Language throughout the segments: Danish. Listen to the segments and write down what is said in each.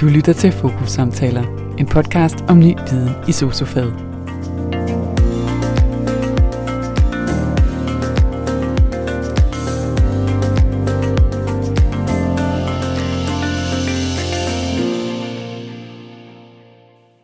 Du lytter til Fokus-samtaler, en podcast om ny viden i sosufaget.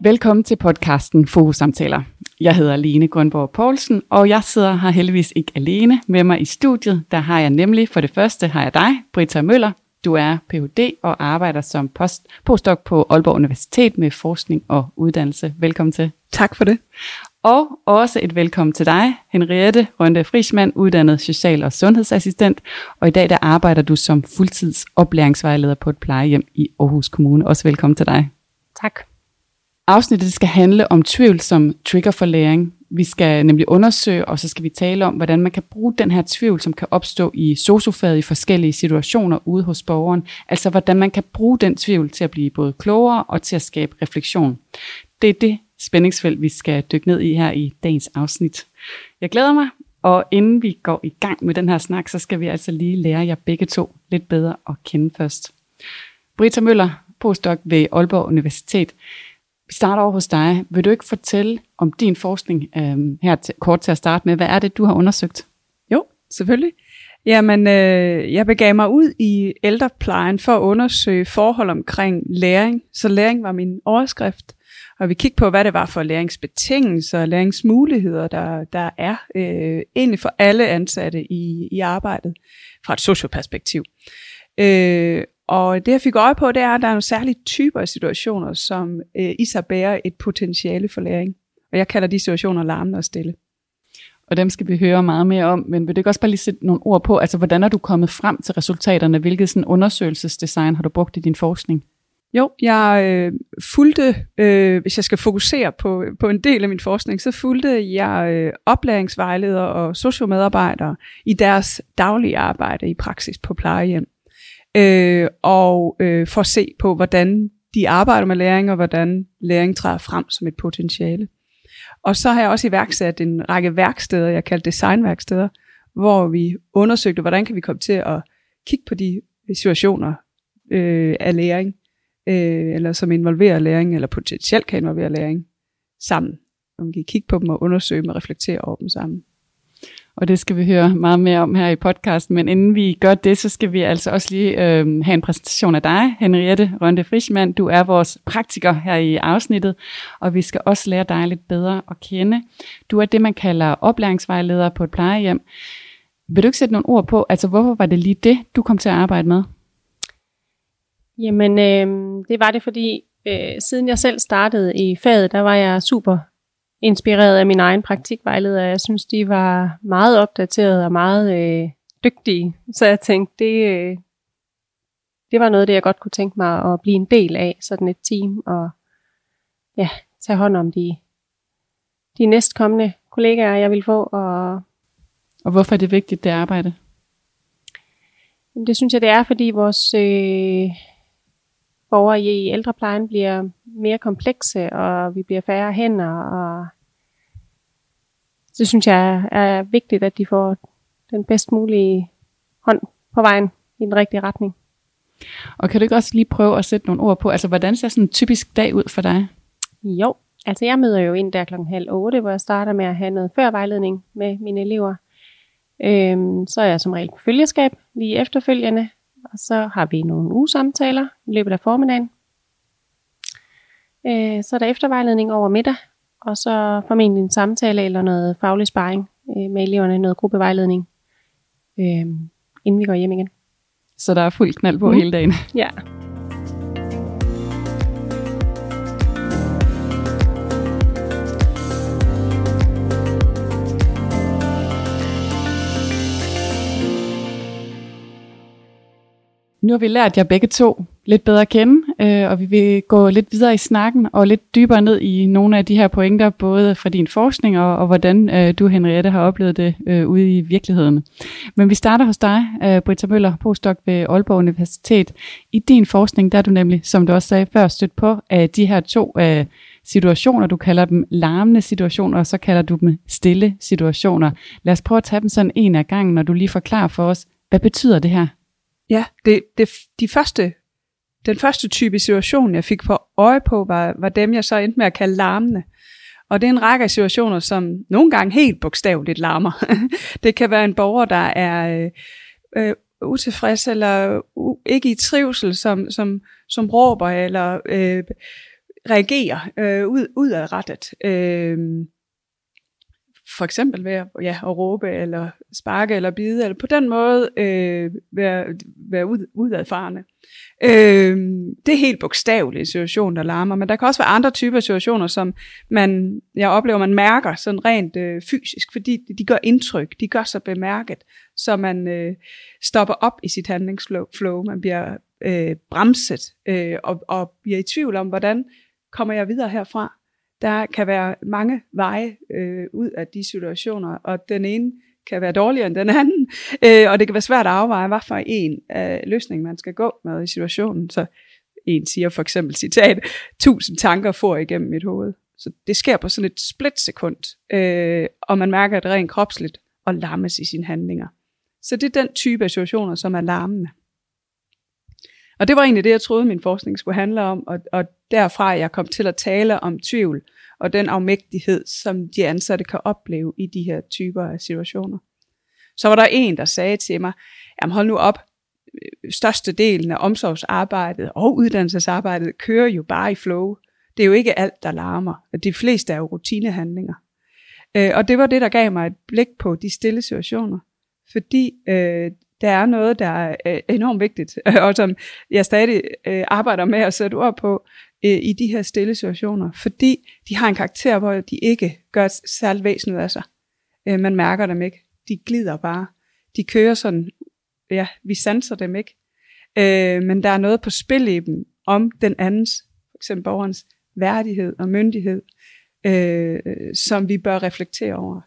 Velkommen til podcasten Fokus-samtaler. Jeg hedder Lene Grundborg Poulsen, og jeg sidder her heldigvis ikke alene med mig i studiet. Der har jeg nemlig, for det første har jeg dig, Britta Møller, du er Ph.D. og arbejder som post, postdoc på Aalborg Universitet med forskning og uddannelse. Velkommen til. Tak for det. Og også et velkommen til dig, Henriette Rønde Frischmann, uddannet social- og sundhedsassistent. Og i dag der arbejder du som fuldtids oplæringsvejleder på et plejehjem i Aarhus Kommune. Også velkommen til dig. Tak. Afsnittet skal handle om tvivl som trigger for læring. Vi skal nemlig undersøge, og så skal vi tale om, hvordan man kan bruge den her tvivl, som kan opstå i sosufaget i forskellige situationer ude hos borgeren. Altså hvordan man kan bruge den tvivl til at blive både klogere og til at skabe refleksion. Det er det spændingsfelt, vi skal dykke ned i her i dagens afsnit. Jeg glæder mig, og inden vi går i gang med den her snak, så skal vi altså lige lære jer begge to lidt bedre at kende først. Britta Møller, postdoc ved Aalborg Universitet. Vi starter over hos dig. Vil du ikke fortælle om din forskning øh, her til, kort til at starte med? Hvad er det, du har undersøgt? Jo, selvfølgelig. Jamen, øh, jeg begav mig ud i ældreplejen for at undersøge forhold omkring læring. Så læring var min overskrift. Og vi kiggede på, hvad det var for læringsbetingelser og læringsmuligheder, der, der er øh, egentlig for alle ansatte i, i arbejdet fra et socioperspektiv. Øh, og det jeg fik øje på, det er, at der er nogle særlige typer af situationer, som øh, i sig bærer et potentiale for læring. Og jeg kalder de situationer larmende og stille. Og dem skal vi høre meget mere om, men vil du ikke også bare lige sætte nogle ord på, altså hvordan er du kommet frem til resultaterne? Hvilket sådan undersøgelsesdesign har du brugt i din forskning? Jo, jeg øh, fulgte, øh, hvis jeg skal fokusere på, på en del af min forskning, så fulgte jeg øh, oplæringsvejledere og sociomedarbejdere i deres daglige arbejde i praksis på plejehjem øh, og øh, for at se på, hvordan de arbejder med læring, og hvordan læring træder frem som et potentiale. Og så har jeg også iværksat en række værksteder, jeg kalder designværksteder, hvor vi undersøgte, hvordan kan vi komme til at kigge på de situationer øh, af læring, øh, eller som involverer læring, eller potentielt kan involvere læring sammen. Om vi kan kigge på dem og undersøge dem og reflektere over dem sammen og det skal vi høre meget mere om her i podcasten. Men inden vi gør det, så skal vi altså også lige øh, have en præsentation af dig, Henriette Rønde Frischmann. Du er vores praktiker her i afsnittet, og vi skal også lære dig lidt bedre at kende. Du er det, man kalder oplæringsvejleder på et plejehjem. Vil du ikke sætte nogle ord på, altså hvorfor var det lige det, du kom til at arbejde med? Jamen, øh, det var det, fordi øh, siden jeg selv startede i faget, der var jeg super inspireret af min egen praktikvejleder. Jeg synes, de var meget opdaterede og meget øh, dygtige. Så jeg tænkte, det, øh, det var noget, det jeg godt kunne tænke mig at blive en del af, sådan et team, og ja, tage hånd om de, de næstkommende kollegaer, jeg vil få. Og, og hvorfor er det vigtigt, det arbejde? Det synes jeg, det er, fordi vores øh, borgere i ældreplejen bliver mere komplekse, og vi bliver færre hænder, og det synes jeg er vigtigt, at de får den bedst mulige hånd på vejen i den rigtige retning. Og kan du ikke også lige prøve at sætte nogle ord på, altså hvordan ser sådan en typisk dag ud for dig? Jo, altså jeg møder jo ind der klokken halv otte, hvor jeg starter med at have noget førvejledning med mine elever. Øhm, så er jeg som regel på følgeskab lige efterfølgende, og så har vi nogle ugesamtaler i løbet af formiddagen. Øh, så er der eftervejledning over middag, og så formentlig en samtale eller noget faglig sparring øh, med eleverne, noget gruppevejledning, øh, inden vi går hjem igen. Så der er fuld knald på mm. hele dagen? Ja. Nu har vi lært jer begge to lidt bedre at kende, øh, og vi vil gå lidt videre i snakken og lidt dybere ned i nogle af de her pointer, både fra din forskning og, og hvordan øh, du, Henriette, har oplevet det øh, ude i virkeligheden. Men vi starter hos dig, øh, Britta Møller, postdoc ved Aalborg Universitet. I din forskning, der er du nemlig, som du også sagde før, stødt på øh, de her to øh, situationer. Du kalder dem larmende situationer, og så kalder du dem stille situationer. Lad os prøve at tage dem sådan en af gangen, når du lige forklarer for os, hvad betyder det her? Ja, det, det, de første den første type situation, jeg fik på øje på, var, var dem, jeg så endte med at kalde larmende. Og det er en række af situationer, som nogle gange helt bogstaveligt larmer. det kan være en borger, der er øh, øh, utilfreds eller u- ikke i trivsel, som, som, som råber eller øh, reagerer øh, ud, udadrettet. Øh, for eksempel ved at, ja, at råbe, eller sparke, eller bide, eller på den måde øh, være, være ud, udadfarende. Øh, det er helt bogstaveligt situation, der larmer, men der kan også være andre typer situationer, som man, jeg oplever, man mærker sådan rent øh, fysisk, fordi de gør indtryk, de gør sig bemærket, så man øh, stopper op i sit handlingsflow, man bliver øh, bremset øh, og, og bliver i tvivl om, hvordan kommer jeg videre herfra. Der kan være mange veje øh, ud af de situationer, og den ene kan være dårligere end den anden, øh, og det kan være svært at afveje, hvad for en øh, løsning man skal gå med i situationen. Så en siger for eksempel citat, tusind tanker får igennem mit hoved. Så det sker på sådan et splitsekund, øh, og man mærker det rent kropsligt og lammes i sine handlinger. Så det er den type af situationer, som er larmende. Og det var egentlig det, jeg troede, min forskning skulle handle om, og, og derfra jeg kom til at tale om tvivl og den afmægtighed, som de ansatte kan opleve i de her typer af situationer. Så var der en, der sagde til mig, jamen hold nu op, størstedelen af omsorgsarbejdet og uddannelsesarbejdet kører jo bare i flow. Det er jo ikke alt, der larmer. De fleste er jo rutinehandlinger. Øh, og det var det, der gav mig et blik på de stille situationer. Fordi øh, der er noget, der er øh, enormt vigtigt, øh, og som jeg stadig øh, arbejder med at sætte ord på øh, i de her stille situationer, fordi de har en karakter, hvor de ikke gør særligt væsentligt af sig. Øh, man mærker dem ikke. De glider bare. De kører sådan, ja, vi sanser dem ikke. Øh, men der er noget på spil i dem, om den andens, for eksempel borgerens værdighed og myndighed, øh, som vi bør reflektere over.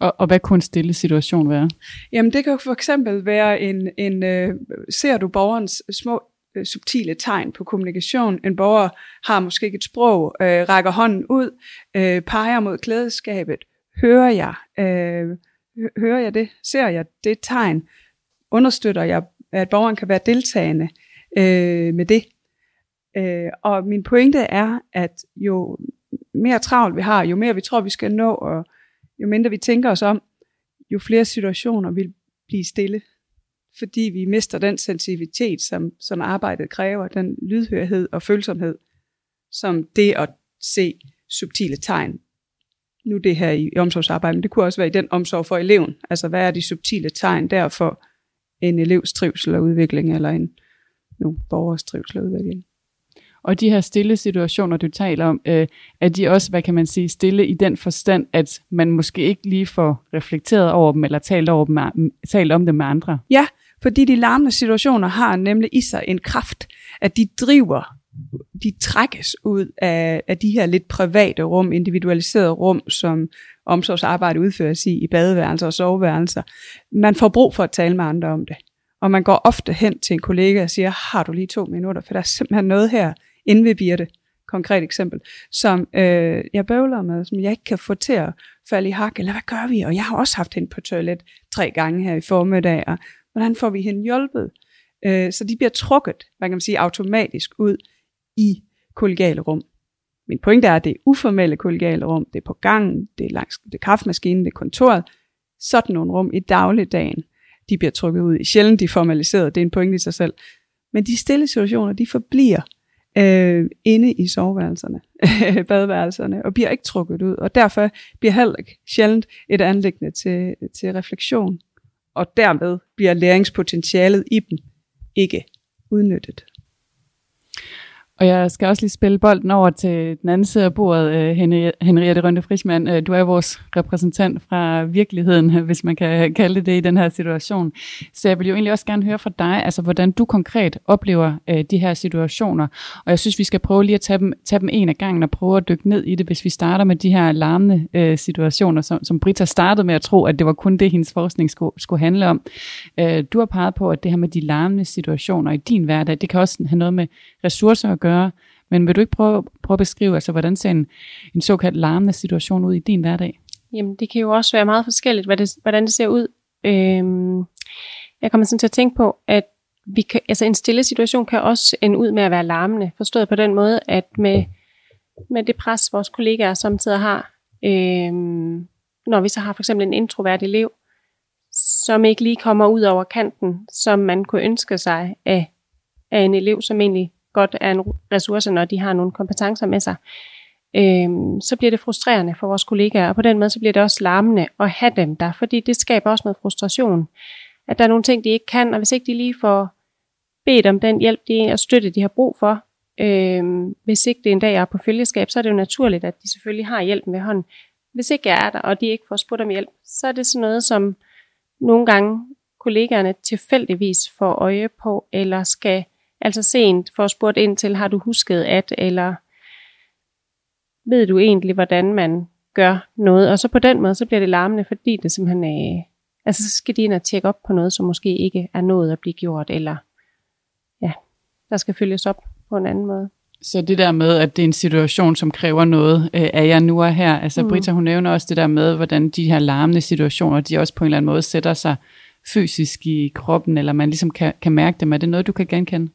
Og, og hvad kunne en stille situation være? Jamen det kan for eksempel være en, en øh, ser du borgerens små øh, subtile tegn på kommunikation. En borger har måske ikke et sprog, øh, rækker hånden ud, øh, peger mod klædeskabet. Hører jeg, øh, hører jeg det? Ser jeg det tegn? Understøtter jeg, at borgeren kan være deltagende øh, med det? Øh, og min pointe er, at jo mere travlt vi har, jo mere vi tror, vi skal nå, og jo mindre vi tænker os om, jo flere situationer vil blive stille. Fordi vi mister den sensitivitet, som, som arbejdet kræver, den lydhørhed og følsomhed, som det at se subtile tegn. Nu det her i, i omsorgsarbejde, men det kunne også være i den omsorg for eleven. Altså hvad er de subtile tegn der for en elevs trivsel og udvikling, eller en nu, borgers trivsel og udvikling. Og de her stille situationer, du taler om, øh, er de også, hvad kan man sige, stille i den forstand, at man måske ikke lige får reflekteret over dem, eller talt, over dem, talt om dem med andre? Ja, fordi de larmende situationer har nemlig i sig en kraft, at de driver, de trækkes ud af, af de her lidt private rum, individualiserede rum, som omsorgsarbejde udføres i, i badeværelser og soveværelser. Man får brug for at tale med andre om det. Og man går ofte hen til en kollega og siger, har du lige to minutter, for der er simpelthen noget her, inde ved Birte, konkret eksempel, som øh, jeg bøvler med, som jeg ikke kan få til at falde i hak, eller hvad gør vi? Og jeg har også haft hende på toilet tre gange her i formiddag, og hvordan får vi hende hjulpet? Øh, så de bliver trukket, hvad kan man sige, automatisk ud i kollegiale rum. Min pointe er, at det er uformelle kollegiale rum, det er på gangen, det er langs det er kaffemaskinen, det er kontoret, sådan nogle rum i dagligdagen, de bliver trukket ud i. Sjældent de formaliserede, det er en pointe i sig selv. Men de stille situationer, de forbliver øh, inde i soveværelserne, badeværelserne, og bliver ikke trukket ud, og derfor bliver heller ikke sjældent et anlæggende til, til refleksion, og dermed bliver læringspotentialet i dem ikke udnyttet. Og jeg skal også lige spille bolden over til den anden side af bordet, øh, Henriette Rønde Frisman. Øh, du er vores repræsentant fra virkeligheden, hvis man kan kalde det i den her situation. Så jeg vil jo egentlig også gerne høre fra dig, altså hvordan du konkret oplever øh, de her situationer. Og jeg synes, vi skal prøve lige at tage dem, tage dem en af gangen og prøve at dykke ned i det, hvis vi starter med de her larmende situationer, som, som Britta startede med at tro, at det var kun det, hendes forskning skulle, skulle handle om. du har peget på, at det her med de larmende situationer i din hverdag, det kan også have noget med ressourcer at gøre, gøre. Men vil du ikke prøve, prøve at beskrive, altså, hvordan ser en, en såkaldt larmende situation ud i din hverdag? Jamen, det kan jo også være meget forskelligt, hvad det, hvordan det ser ud. Øhm, jeg kommer sådan til at tænke på, at vi kan, altså en stille situation kan også ende ud med at være larmende, forstået på den måde, at med, med det pres, vores kollegaer samtidig har, øhm, når vi så har for eksempel en introvert elev, som ikke lige kommer ud over kanten, som man kunne ønske sig af, af en elev, som egentlig godt er en ressource, når de har nogle kompetencer med sig, øh, så bliver det frustrerende for vores kollegaer, og på den måde så bliver det også larmende at have dem der, fordi det skaber også noget frustration, at der er nogle ting, de ikke kan, og hvis ikke de lige får bedt om den hjælp de, og støtte, de har brug for, øh, hvis ikke det en dag er på følgeskab, så er det jo naturligt, at de selvfølgelig har hjælpen ved hånden. Hvis ikke jeg er der, og de ikke får spurgt om hjælp, så er det sådan noget, som nogle gange kollegaerne tilfældigvis får øje på, eller skal altså sent få spurgt ind til, har du husket at, eller ved du egentlig, hvordan man gør noget. Og så på den måde, så bliver det larmende, fordi det simpelthen, øh, altså så skal de ind og tjekke op på noget, som måske ikke er nået at blive gjort, eller ja, der skal følges op på en anden måde. Så det der med, at det er en situation, som kræver noget øh, af jer nu og her. Altså mm. Britta, hun nævner også det der med, hvordan de her larmende situationer, de også på en eller anden måde sætter sig fysisk i kroppen, eller man ligesom kan, kan mærke dem. Er det noget, du kan genkende?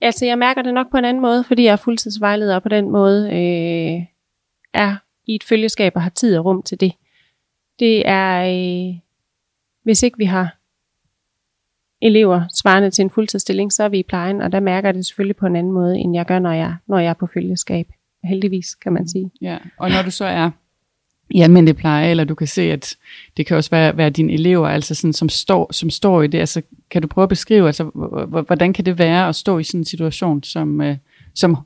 Altså, jeg mærker det nok på en anden måde, fordi jeg er fuldtidsvejleder, og på den måde øh, er i et følgeskab og har tid og rum til det. Det er, øh, hvis ikke vi har elever svarende til en fuldtidsstilling, så er vi i plejen, og der mærker jeg det selvfølgelig på en anden måde, end jeg gør, når jeg, når jeg er på følgeskab. Heldigvis, kan man sige. Ja, og når du så er i almindelig pleje, eller du kan se, at det kan også være, være dine elever, altså sådan, som, står, som står i det, altså kan du prøve at beskrive, altså, hvordan kan det være at stå i sådan en situation, som, øh, som,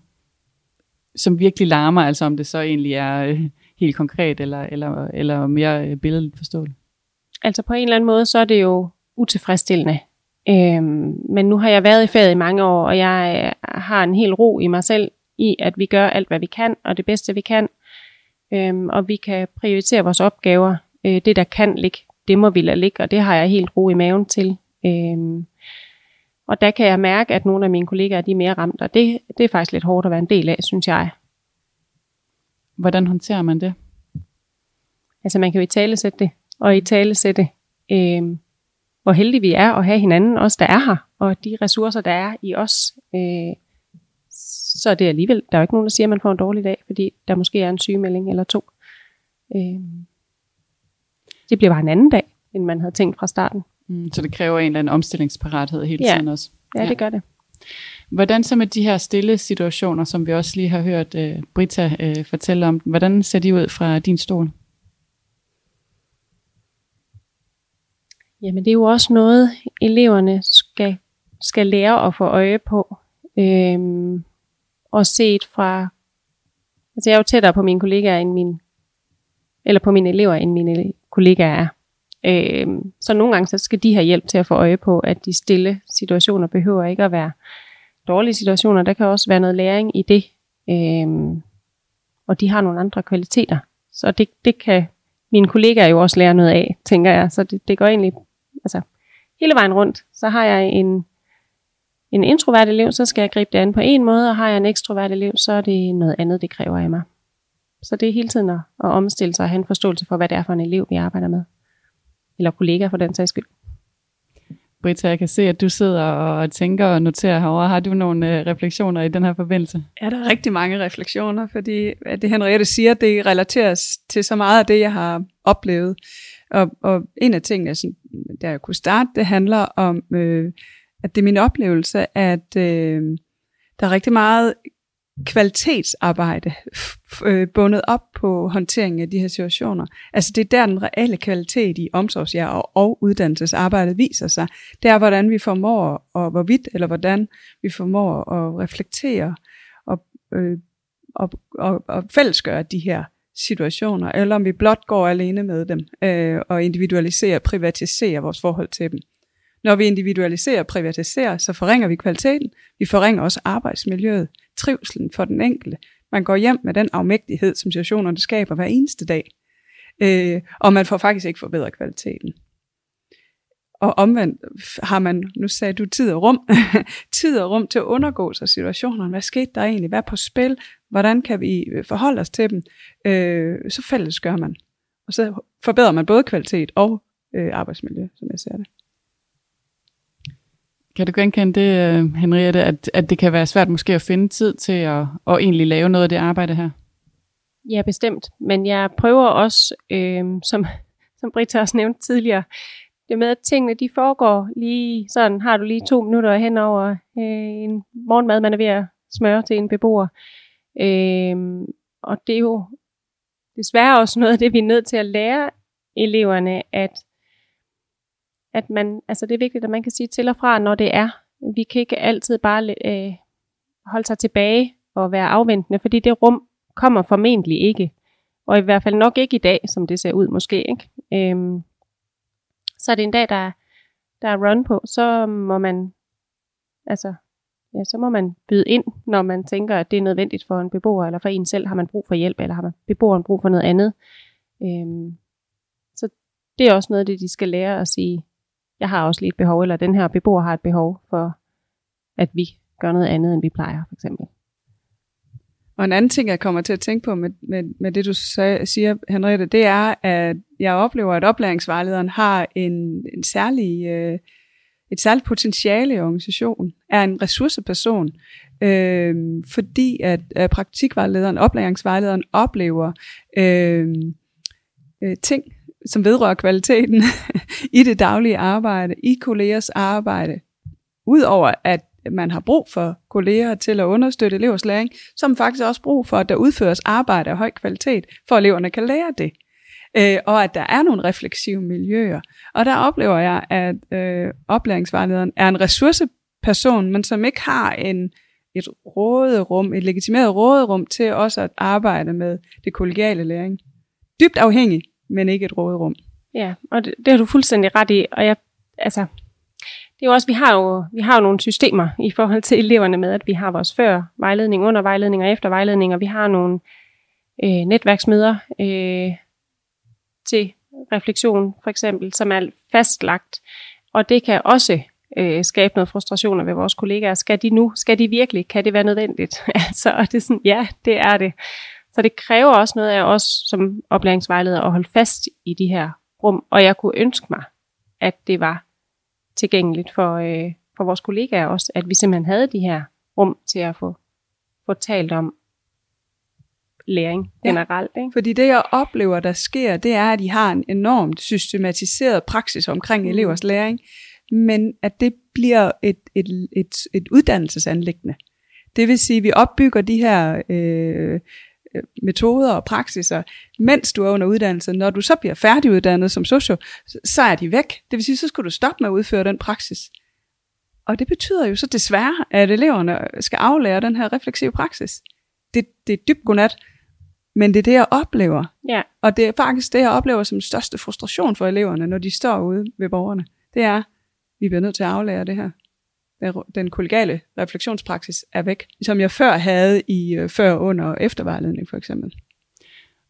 som virkelig larmer, altså om det så egentlig er øh, helt konkret, eller, eller, eller mere øh, billedligt forståeligt? Altså på en eller anden måde, så er det jo utilfredsstillende, Øhm, men nu har jeg været i faget i mange år, og jeg øh, har en hel ro i mig selv i, at vi gør alt, hvad vi kan, og det bedste, vi kan. Øhm, og vi kan prioritere vores opgaver. Øh, det, der kan ligge, det må vi lade ligge, og det har jeg helt ro i maven til. Øhm, og der kan jeg mærke, at nogle af mine kollegaer de er mere ramt, og det, det er faktisk lidt hårdt at være en del af, synes jeg. Hvordan håndterer man det? Altså man kan jo i tale sætte det, og i tale sætte øhm, hvor heldige vi er at have hinanden, os der er her, og de ressourcer, der er i os. Øh, så er det alligevel, der er jo ikke nogen, der siger, at man får en dårlig dag, fordi der måske er en sygemelding eller to. Øh, det bliver bare en anden dag, end man havde tænkt fra starten. Mm, så det kræver en eller anden omstillingsparathed hele ja. tiden også. Ja, ja, det gør det. Hvordan så med de her stille situationer, som vi også lige har hørt uh, Britta uh, fortælle om, hvordan ser de ud fra din stol? Jamen det er jo også noget, eleverne skal, skal lære at få øje på. Øhm, og set fra, altså jeg er jo tættere på mine kollegaer end min, eller på mine elever end mine kollegaer er. Øh, så nogle gange så skal de have hjælp til at få øje på, at de stille situationer behøver ikke at være dårlige situationer. Der kan også være noget læring i det. Øh, og de har nogle andre kvaliteter. Så det, det kan mine kollegaer jo også lære noget af, tænker jeg. Så det, det går egentlig altså, hele vejen rundt. Så har jeg en, en introvert elev, så skal jeg gribe det an på en måde, og har jeg en ekstrovert elev, så er det noget andet, det kræver af mig. Så det er hele tiden at, at omstille sig og have en forståelse for, hvad det er for en elev, vi arbejder med. Eller kollegaer for den sags skyld. Britta, jeg kan se, at du sidder og tænker og noterer herovre. Har du nogle øh, refleksioner i den her forbindelse? Ja, der er rigtig mange refleksioner, fordi at det Henriette siger, det relateres til så meget af det, jeg har oplevet. Og, og en af tingene, sådan, der jeg kunne starte, det handler om, øh, at det er min oplevelse, at øh, der er rigtig meget kvalitetsarbejde øh, bundet op på håndteringen af de her situationer. Altså det er der den reelle kvalitet i omsorgsjær og, og uddannelsesarbejdet viser sig. Det er hvordan vi formår, og hvorvidt eller hvordan vi formår at reflektere og, øh, og, og, og fællesgøre de her situationer, eller om vi blot går alene med dem øh, og individualiserer og privatiserer vores forhold til dem. Når vi individualiserer og privatiserer, så forringer vi kvaliteten, vi forringer også arbejdsmiljøet, trivselen for den enkelte. Man går hjem med den afmægtighed, som situationerne skaber hver eneste dag, øh, og man får faktisk ikke forbedret kvaliteten. Og omvendt har man, nu sagde du tid og rum, tid og rum til at undergå sig situationerne. Hvad skete der egentlig? Hvad er på spil? Hvordan kan vi øh, forholde os til dem? Øh, så fælles gør man. Og så forbedrer man både kvalitet og øh, arbejdsmiljø, som jeg ser det. Kan du genkende det, øh, Henriette, at, at det kan være svært måske at finde tid til at, at egentlig lave noget af det arbejde her? Ja, bestemt. Men jeg prøver også, øh, som, som Britta også nævnte tidligere, det med, at tingene de foregår lige sådan, har du lige to minutter hen over øh, en morgenmad, man er ved at smøre til en beboer. Øh, og det er jo desværre også noget af det, vi er nødt til at lære eleverne, at, at man, altså det er vigtigt, at man kan sige til og fra, når det er. Vi kan ikke altid bare øh, holde sig tilbage og være afventende, fordi det rum kommer formentlig ikke. Og i hvert fald nok ikke i dag, som det ser ud måske. Ikke? Øhm, så er det en dag, der, der er run på, så må man altså ja, så må man byde ind, når man tænker, at det er nødvendigt for en beboer, eller for en selv har man brug for hjælp, eller har man beboeren brug for noget andet. Øhm, så det er også noget af det, de skal lære at sige, jeg har også lige et behov, eller den her beboer har et behov for, at vi gør noget andet, end vi plejer, for eksempel. Og en anden ting, jeg kommer til at tænke på med, med, med det, du sag, siger, Henriette, det er, at jeg oplever, at oplæringsvejlederen har en, en særlig, øh, et særligt potentiale i organisationen, er en ressourceperson, øh, fordi at, at praktikvejlederen, oplæringsvejlederen oplever øh, øh, ting, som vedrører kvaliteten i det daglige arbejde, i kollegers arbejde, udover at man har brug for kolleger til at understøtte elevers læring, så har man faktisk også brug for, at der udføres arbejde af høj kvalitet, for at eleverne kan lære det. Øh, og at der er nogle refleksive miljøer. Og der oplever jeg, at øh, oplæringsvejlederen er en ressourceperson, men som ikke har en, et råderum, et legitimeret råderum til også at arbejde med det kollegiale læring. Dybt afhængig, men ikke et råderum. Ja, og det, det har du fuldstændig ret i. Og jeg, altså, det er jo også, vi har jo, vi har jo nogle systemer i forhold til eleverne med, at vi har vores før vejledning, under vejledning og efter vejledning, og vi har nogle øh, netværksmøder øh, til refleksion, for eksempel, som er fastlagt. Og det kan også øh, skabe noget frustrationer ved vores kollegaer. Skal de nu? Skal de virkelig? Kan det være nødvendigt? altså, og det er sådan, ja, det er det. Så det kræver også noget af os som oplæringsvejleder at holde fast i de her rum. Og jeg kunne ønske mig, at det var tilgængeligt for, øh, for vores kollegaer også, at vi simpelthen havde de her rum til at få, få talt om læring generelt. Ja, ikke? fordi det jeg oplever, der sker, det er, at de har en enormt systematiseret praksis omkring mm. elevers læring, men at det bliver et, et, et, et uddannelsesanlæggende. Det vil sige, at vi opbygger de her øh, metoder og praksiser, mens du er under uddannelse. Når du så bliver færdiguddannet som socio, så er de væk. Det vil sige, så skal du stoppe med at udføre den praksis. Og det betyder jo så desværre, at eleverne skal aflære den her refleksive praksis. Det, det er dybt godnat, men det er det, jeg oplever. Ja. Og det er faktisk det, jeg oplever som største frustration for eleverne, når de står ude ved borgerne. Det er, vi bliver nødt til at aflære det her den kollegiale refleksionspraksis er væk, som jeg før havde i øh, før, under og eftervejledning for eksempel.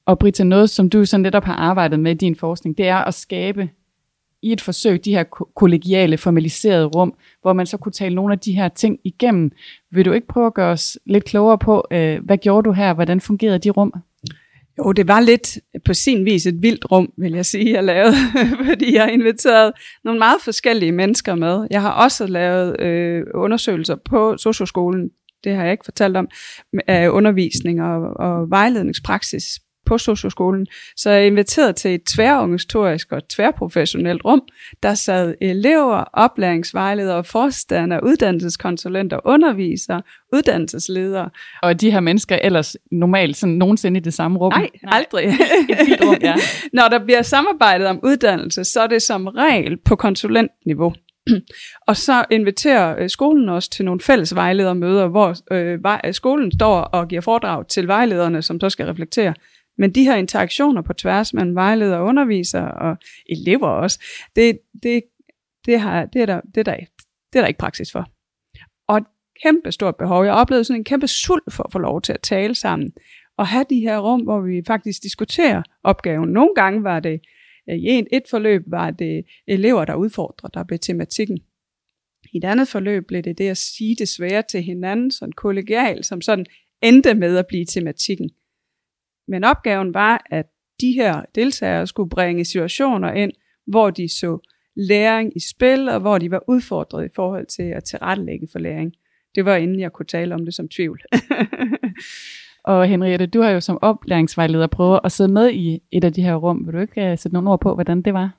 Og Britta, noget som du sådan netop har arbejdet med i din forskning, det er at skabe i et forsøg de her kollegiale, formaliserede rum, hvor man så kunne tale nogle af de her ting igennem. Vil du ikke prøve at gøre os lidt klogere på, øh, hvad gjorde du her, hvordan fungerede de rum? Jo, det var lidt på sin vis et vildt rum, vil jeg sige, jeg lavede, fordi jeg har inviteret nogle meget forskellige mennesker med. Jeg har også lavet øh, undersøgelser på socioskolen, det har jeg ikke fortalt om, af undervisning og, og vejledningspraksis på socioskolen. Så jeg er inviteret til et tværorganisatorisk og tværprofessionelt rum. Der sad elever, oplæringsvejledere, forstander, uddannelseskonsulenter, undervisere, uddannelsesledere. Og de her mennesker ellers normalt sådan nogensinde i det samme rum? Nej, Nej. aldrig. et rum, ja. Når der bliver samarbejdet om uddannelse, så er det som regel på konsulentniveau. og så inviterer øh, skolen os til nogle fælles vejledermøder, hvor øh, skolen står og giver foredrag til vejlederne, som så skal reflektere men de her interaktioner på tværs mellem vejleder og underviser og elever også, det, det, det, har, det, er, der, det, er, der, det er der ikke praksis for. Og et kæmpe stort behov. Jeg oplevede sådan en kæmpe sult for at få lov til at tale sammen. Og have de her rum, hvor vi faktisk diskuterer opgaven. Nogle gange var det, øh, i et, et forløb var det elever, der udfordrer, der blev tematikken. I et andet forløb blev det det at sige det svære til hinanden, sådan kollegial, som sådan endte med at blive tematikken. Men opgaven var, at de her deltagere skulle bringe situationer ind, hvor de så læring i spil, og hvor de var udfordret i forhold til at tilrettelægge for læring. Det var inden jeg kunne tale om det som tvivl. og Henriette, du har jo som oplæringsvejleder prøvet at sidde med i et af de her rum. Vil du ikke uh, sætte nogle ord på, hvordan det var?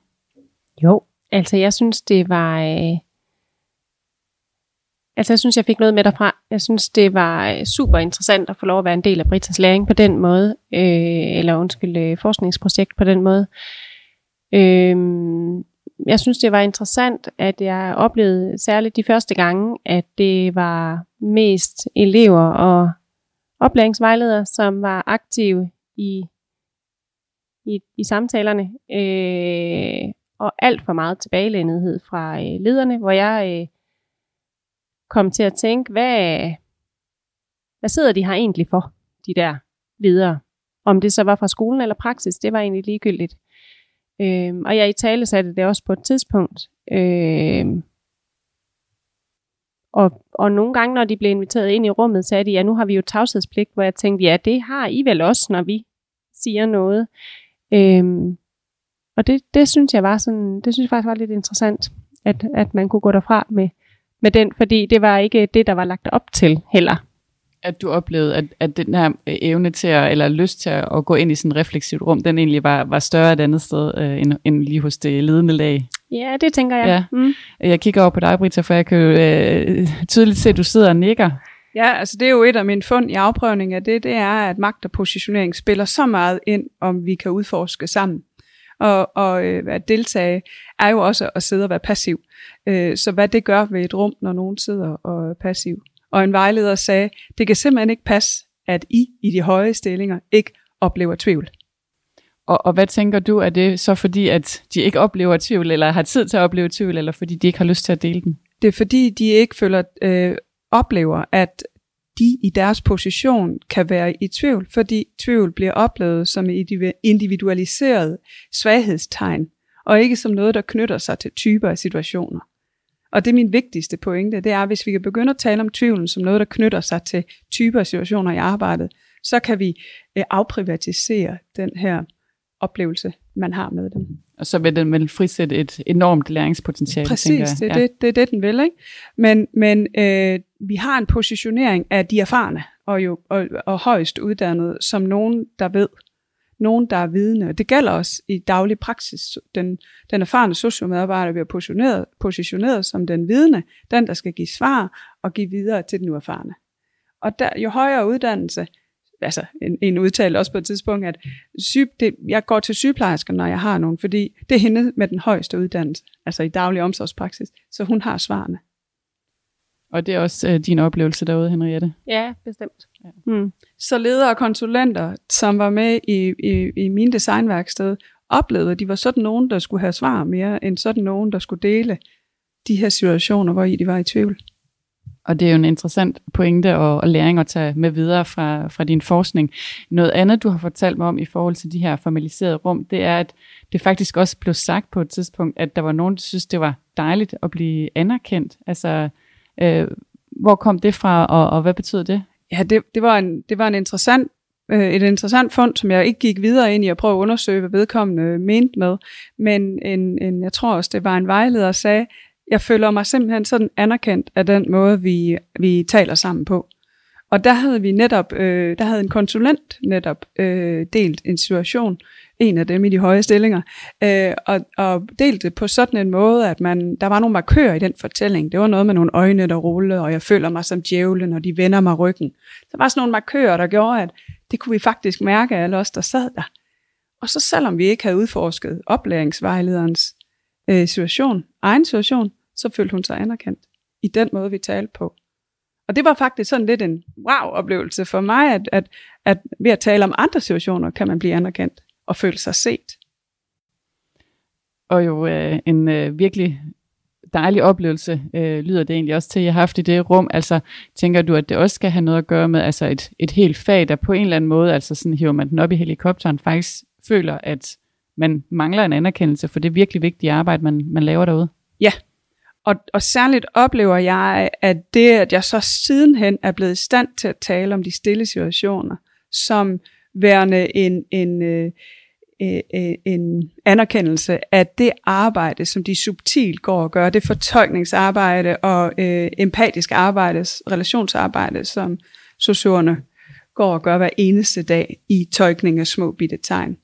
Jo, altså jeg synes, det var... Øh Altså jeg synes, jeg fik noget med derfra. Jeg synes, det var øh, super interessant at få lov at være en del af Britas læring på den måde, øh, eller undskyld, øh, forskningsprojekt på den måde. Øh, jeg synes, det var interessant, at jeg oplevede særligt de første gange, at det var mest elever og oplæringsvejledere, som var aktive i, i, i samtalerne, øh, og alt for meget tilbagelændighed fra øh, lederne, hvor jeg... Øh, komme til at tænke, hvad, hvad sidder de her egentlig for, de der videre? Om det så var fra skolen eller praksis, det var egentlig ligegyldigt. Øhm, og jeg i tale satte det også på et tidspunkt. Øhm, og, og nogle gange, når de blev inviteret ind i rummet, sagde de, ja, nu har vi jo tavshedspligt, hvor jeg tænkte, ja, det har I vel også, når vi siger noget. Øhm, og det, det synes jeg var sådan, det synes jeg faktisk var lidt interessant, at, at man kunne gå derfra med, med den, fordi det var ikke det, der var lagt op til heller. At du oplevede, at, at den her øh, evne til at, eller lyst til at, at gå ind i sådan et refleksivt rum, den egentlig var, var større et andet sted, øh, end, end lige hos det ledende lag. Ja, det tænker jeg. Ja. Mm. Jeg kigger over på dig, Britta, for jeg kan jo øh, tydeligt se, at du sidder og nikker. Ja, altså det er jo et af mine fund i afprøvning af det, det er, at magt og positionering spiller så meget ind, om vi kan udforske sammen. Og, og øh, at deltage er jo også at sidde og være passiv. Øh, så hvad det gør ved et rum, når nogen sidder og er passiv. Og en vejleder sagde, det kan simpelthen ikke passe, at I i de høje stillinger ikke oplever tvivl. Og, og hvad tænker du, er det så fordi, at de ikke oplever tvivl, eller har tid til at opleve tvivl, eller fordi de ikke har lyst til at dele den? Det er fordi, de ikke føler, øh, oplever, at de i deres position kan være i tvivl, fordi tvivl bliver oplevet som et individualiseret svaghedstegn, og ikke som noget, der knytter sig til typer af situationer. Og det er min vigtigste pointe, det er, hvis vi kan begynde at tale om tvivlen som noget, der knytter sig til typer af situationer i arbejdet, så kan vi øh, afprivatisere den her oplevelse, man har med dem. Og så vil den vel frisætte et enormt læringspotentiale, Præcis, tænker jeg. det, er ja. det, det er det, den vil. Ikke? Men, men øh, vi har en positionering af de erfarne og, jo, og, og højst uddannede som nogen, der ved. Nogen, der er vidne. Og det gælder også i daglig praksis. Den, den erfarne sociomedarbejder bliver positioneret, positioneret som den vidne, den, der skal give svar og give videre til den uerfarne. Og der, jo højere uddannelse, altså en, en udtalte også på et tidspunkt, at syg, det, jeg går til sygeplejersker, når jeg har nogen, fordi det er hende med den højeste uddannelse, altså i daglig omsorgspraksis, så hun har svarene. Og det er også øh, din oplevelse derude, Henriette? Ja, bestemt. Ja. Mm. Så ledere og konsulenter, som var med i, i, i min designværksted, oplevede, at de var sådan nogen, der skulle have svar mere, end sådan nogen, der skulle dele de her situationer, hvor I de var i tvivl. Og det er jo en interessant pointe og, og læring at tage med videre fra, fra din forskning. Noget andet, du har fortalt mig om i forhold til de her formaliserede rum, det er, at det faktisk også blev sagt på et tidspunkt, at der var nogen, der synes, det var dejligt at blive anerkendt. Altså, øh, hvor kom det fra, og, og hvad betød det? Ja, det, det, var, en, det var en interessant øh, et interessant fund, som jeg ikke gik videre ind i at prøve at undersøge, hvad vedkommende mente med. Men en, en, jeg tror også, det var en vejleder, der sagde, jeg føler mig simpelthen sådan anerkendt af den måde, vi, vi taler sammen på. Og der havde vi netop, øh, der havde en konsulent netop øh, delt en situation, en af dem i de høje stillinger, øh, og, og delt det på sådan en måde, at man, der var nogle markører i den fortælling. Det var noget med nogle øjne, der rullede, og jeg føler mig som djævlen, og de vender mig ryggen. Der var sådan nogle markører, der gjorde, at det kunne vi faktisk mærke, alle os, der sad der. Og så selvom vi ikke havde udforsket oplæringsvejlederens øh, situation, egen situation, så følte hun sig anerkendt i den måde, vi talte på. Og det var faktisk sådan lidt en wow-oplevelse for mig, at, at, at ved at tale om andre situationer, kan man blive anerkendt og føle sig set. Og jo øh, en øh, virkelig dejlig oplevelse, øh, lyder det egentlig også til, at jeg har haft i det rum. Altså, tænker du, at det også skal have noget at gøre med altså et, et helt fag, der på en eller anden måde, altså sådan hiver man den op i helikopteren, faktisk føler, at man mangler en anerkendelse for det virkelig vigtige arbejde, man, man laver derude? Ja, og, og særligt oplever jeg, at det, at jeg så sidenhen er blevet i stand til at tale om de stille situationer, som værende en, en, øh, øh, øh en anerkendelse af det arbejde, som de subtilt går og gør, det fortolkningsarbejde og øh, empatisk arbejde, relationsarbejde, som sociorerne går og gør hver eneste dag i tolkning af små bitte tegn.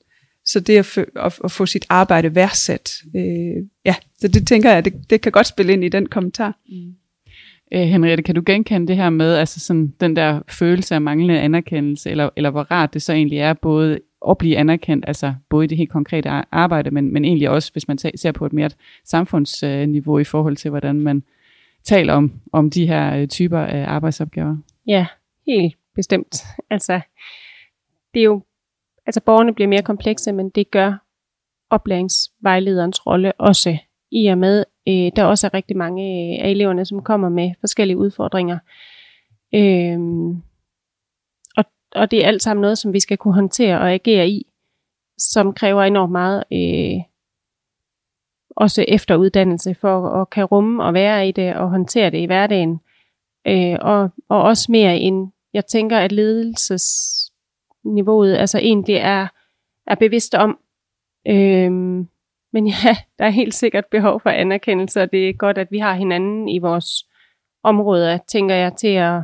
Så det at, at, at få sit arbejde værdsat, øh, ja, så det tænker jeg, det, det kan godt spille ind i den kommentar. Mm. Øh, Henriette, kan du genkende det her med, altså sådan den der følelse af manglende anerkendelse, eller, eller hvor rart det så egentlig er både at blive anerkendt, altså både i det helt konkrete arbejde, men, men egentlig også, hvis man ser på et mere samfundsniveau i forhold til, hvordan man taler om, om de her øh, typer af arbejdsopgaver? Ja, helt bestemt. Altså, det er jo, altså borgerne bliver mere komplekse, men det gør oplæringsvejlederens rolle også, i og med, øh, der også er rigtig mange øh, af eleverne, som kommer med forskellige udfordringer. Øh, og, og det er alt sammen noget, som vi skal kunne håndtere og agere i, som kræver enormt meget øh, også efteruddannelse for at kan rumme og være i det og håndtere det i hverdagen. Øh, og, og også mere end, jeg tænker, at ledelses niveauet, altså egentlig er, er bevidst om. Øhm, men ja, der er helt sikkert behov for anerkendelse, og det er godt, at vi har hinanden i vores områder, tænker jeg, til at,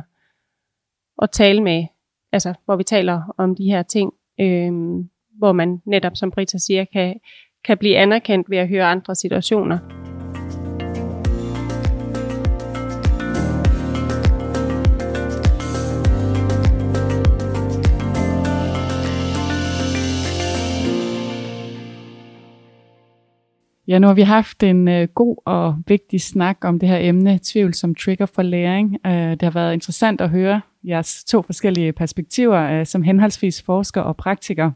at tale med, altså hvor vi taler om de her ting, øhm, hvor man netop, som Brita siger, kan, kan blive anerkendt ved at høre andre situationer. Ja, nu har vi haft en øh, god og vigtig snak om det her emne, tvivl som trigger for læring. Øh, det har været interessant at høre jeres to forskellige perspektiver øh, som henholdsvis forsker og praktiker.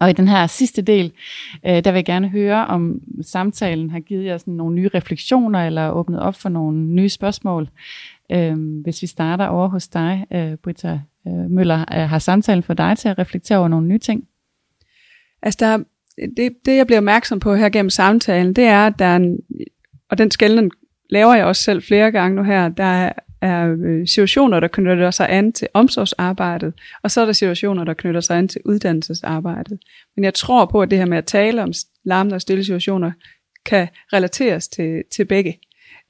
Og i den her sidste del, øh, der vil jeg gerne høre, om samtalen har givet jer sådan nogle nye refleksioner eller åbnet op for nogle nye spørgsmål. Øh, hvis vi starter over hos dig, øh, Britta øh, Møller, øh, har samtalen for dig til at reflektere over nogle nye ting? Altså der det, det, jeg bliver opmærksom på her gennem samtalen, det er, at der er en, og den skælden laver jeg også selv flere gange nu her, der er, er øh, situationer, der knytter sig an til omsorgsarbejdet, og så er der situationer, der knytter sig an til uddannelsesarbejdet. Men jeg tror på, at det her med at tale om larmende og stille situationer, kan relateres til, til begge.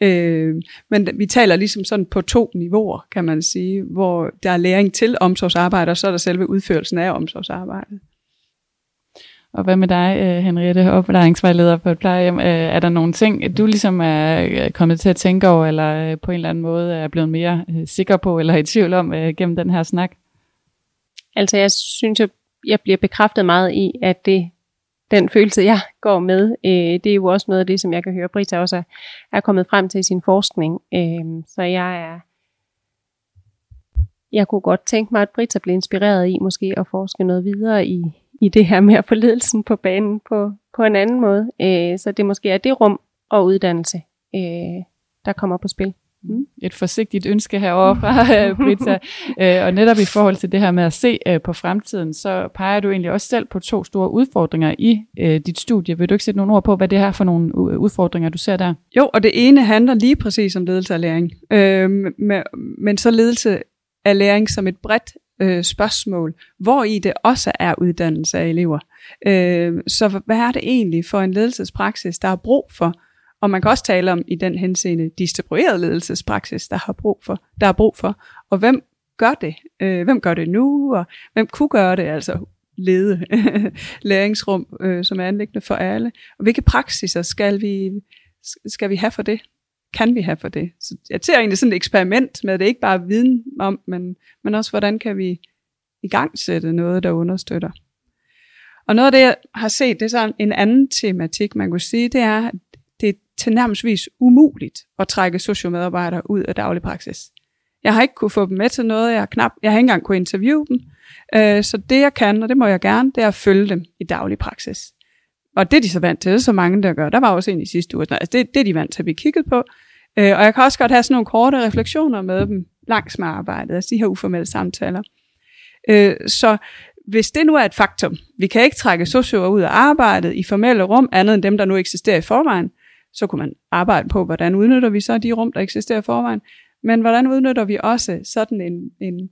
Øh, men vi taler ligesom sådan på to niveauer, kan man sige, hvor der er læring til omsorgsarbejde, og så er der selve udførelsen af omsorgsarbejdet. Og hvad med dig, øh, Henriette, oplæringsvejleder på et plejehjem? Øh, er der nogle ting, du ligesom er øh, kommet til at tænke over, eller på en eller anden måde er blevet mere sikker på, eller i tvivl om gennem den her snak? Altså jeg synes jeg bliver bekræftet meget i, at det, den følelse, jeg går med, det er jo også noget af det, som jeg kan høre, Brita også er kommet frem til i sin forskning. Øhm, så jeg er jeg kunne godt tænke mig, at Brita blev inspireret i måske at forske noget videre i, i det her med at få ledelsen på banen på, på en anden måde. Øh, så det måske er det rum og uddannelse, øh, der kommer på spil. Mm. Et forsigtigt ønske herovre fra øh, Britta. øh, og netop i forhold til det her med at se øh, på fremtiden, så peger du egentlig også selv på to store udfordringer i dit studie. Vil du ikke sætte nogle ord på, hvad det er for nogle udfordringer, du ser der? Jo, og det ene handler lige præcis om ledelse af læring. Øh, men, men så ledelse af læring som et bredt øh, spørgsmål, hvor i det også er uddannelse af elever. Øh, så hvad er det egentlig for en ledelsespraksis, der er brug for? Og man kan også tale om i den henseende distribueret ledelsespraksis, der har brug for, der er brug for. Og hvem gør det? Øh, hvem gør det nu? Og hvem kunne gøre det? Altså lede læringsrum, øh, som er anlæggende for alle. Og hvilke praksiser skal vi, skal vi have for det? Kan vi have for det? Så jeg ser egentlig sådan et eksperiment med, at det ikke bare er viden om, men, men også hvordan kan vi i gang sætte noget, der understøtter. Og noget af det, jeg har set, det er sådan en anden tematik, man kunne sige, det er, at det er tilnærmelsesvis umuligt at trække sociomedarbejdere ud af daglig praksis. Jeg har ikke kunne få dem med til noget, jeg har, knap, jeg har ikke engang kunne interviewe dem. Øh, så det jeg kan, og det må jeg gerne, det er at følge dem i daglig praksis. Og det er de så vant til, det er så mange, der gør. Der var også en i sidste uge. Altså det, det er de vant til at blive kigget på. Øh, og jeg kan også godt have sådan nogle korte refleksioner med dem langs med arbejdet, altså de her uformelle samtaler. Øh, så hvis det nu er et faktum, vi kan ikke trække socioer ud af arbejdet i formelle rum, andet end dem, der nu eksisterer i forvejen, så kunne man arbejde på, hvordan udnytter vi så de rum, der eksisterer i forvejen, men hvordan udnytter vi også sådan en, en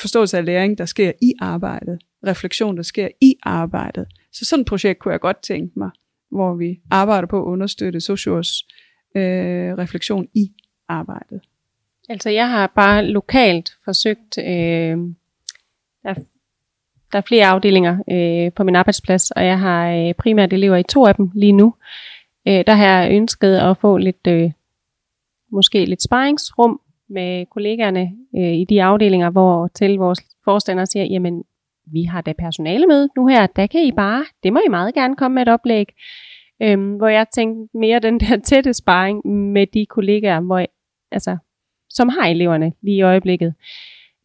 forståelse af læring, der sker i arbejdet, refleksion, der sker i arbejdet. Så sådan et projekt kunne jeg godt tænke mig, hvor vi arbejder på at understøtte socios øh, refleksion i arbejdet. Altså jeg har bare lokalt forsøgt, øh, der, der er flere afdelinger øh, på min arbejdsplads, og jeg har øh, primært elever i to af dem lige nu. Øh, der har jeg ønsket at få lidt, øh, måske lidt sparringsrum med kollegaerne øh, i de afdelinger, hvor til vores forstander siger, jamen vi har da personalemøde nu her, der kan I bare, det må I meget gerne komme med et oplæg. Øhm, hvor jeg tænkte mere den der tætte sparring med de kollegaer, hvor, altså, som har eleverne lige i øjeblikket.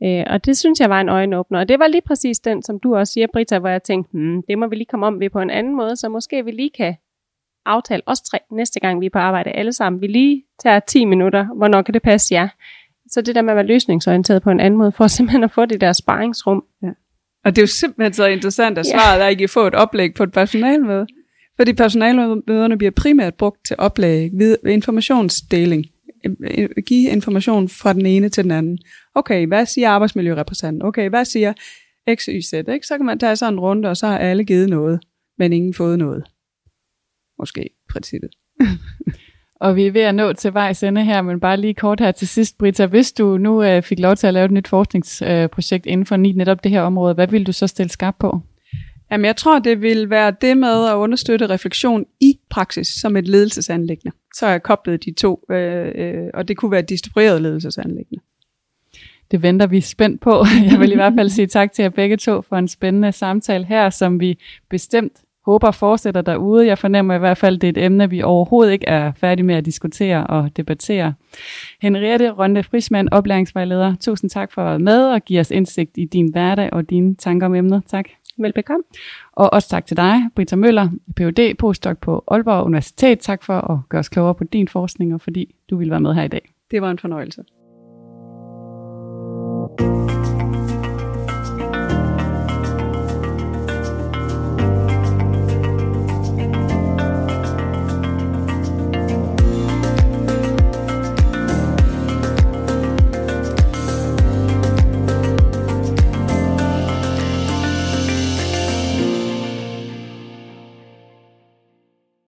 Øh, og det synes jeg var en øjenåbner. Og det var lige præcis den, som du også siger, Brita, hvor jeg tænkte, hmm, det må vi lige komme om ved på en anden måde, så måske vi lige kan aftale os tre næste gang, vi er på arbejde alle sammen. Vi lige tager 10 minutter. Hvornår kan det passe jer? Ja. Så det der med at være løsningsorienteret på en anden måde, for simpelthen at få det der sparringsrum. Ja. Og det er jo simpelthen så interessant, at svaret ja. er, at I kan få et oplæg på et personalmøde. Fordi personalmøderne bliver primært brugt til oplæg, ved informationsdeling. Give information fra den ene til den anden. Okay, hvad siger arbejdsmiljørepræsentanten? Okay, hvad siger X, Y, Z? Ikke? Så kan man tage sådan en runde, og så har alle givet noget, men ingen fået noget. Måske princippet. Og vi er ved at nå til vejs ende her, men bare lige kort her til sidst, Brita. Hvis du nu øh, fik lov til at lave et nyt forskningsprojekt øh, inden for netop det her område, hvad vil du så stille skarp på? Jamen, jeg tror, det vil være det med at understøtte refleksion i praksis som et ledelsesanlæggende. Så er jeg koblet de to, øh, øh, og det kunne være et distribueret ledelsesanlæggende. Det venter vi spændt på. Jeg vil i hvert fald sige tak til jer begge to for en spændende samtale her, som vi bestemt håber fortsætter derude. Jeg fornemmer i hvert fald, at det er et emne, vi overhovedet ikke er færdige med at diskutere og debattere. Henriette Ronde Frisman, oplæringsvejleder, tusind tak for at være med og give os indsigt i din hverdag og dine tanker om emnet. Tak. Velbekomme. Og også tak til dig, Britta Møller, Ph.D. postdoc på Aalborg Universitet. Tak for at gøre os klogere på din forskning og fordi du ville være med her i dag. Det var en fornøjelse.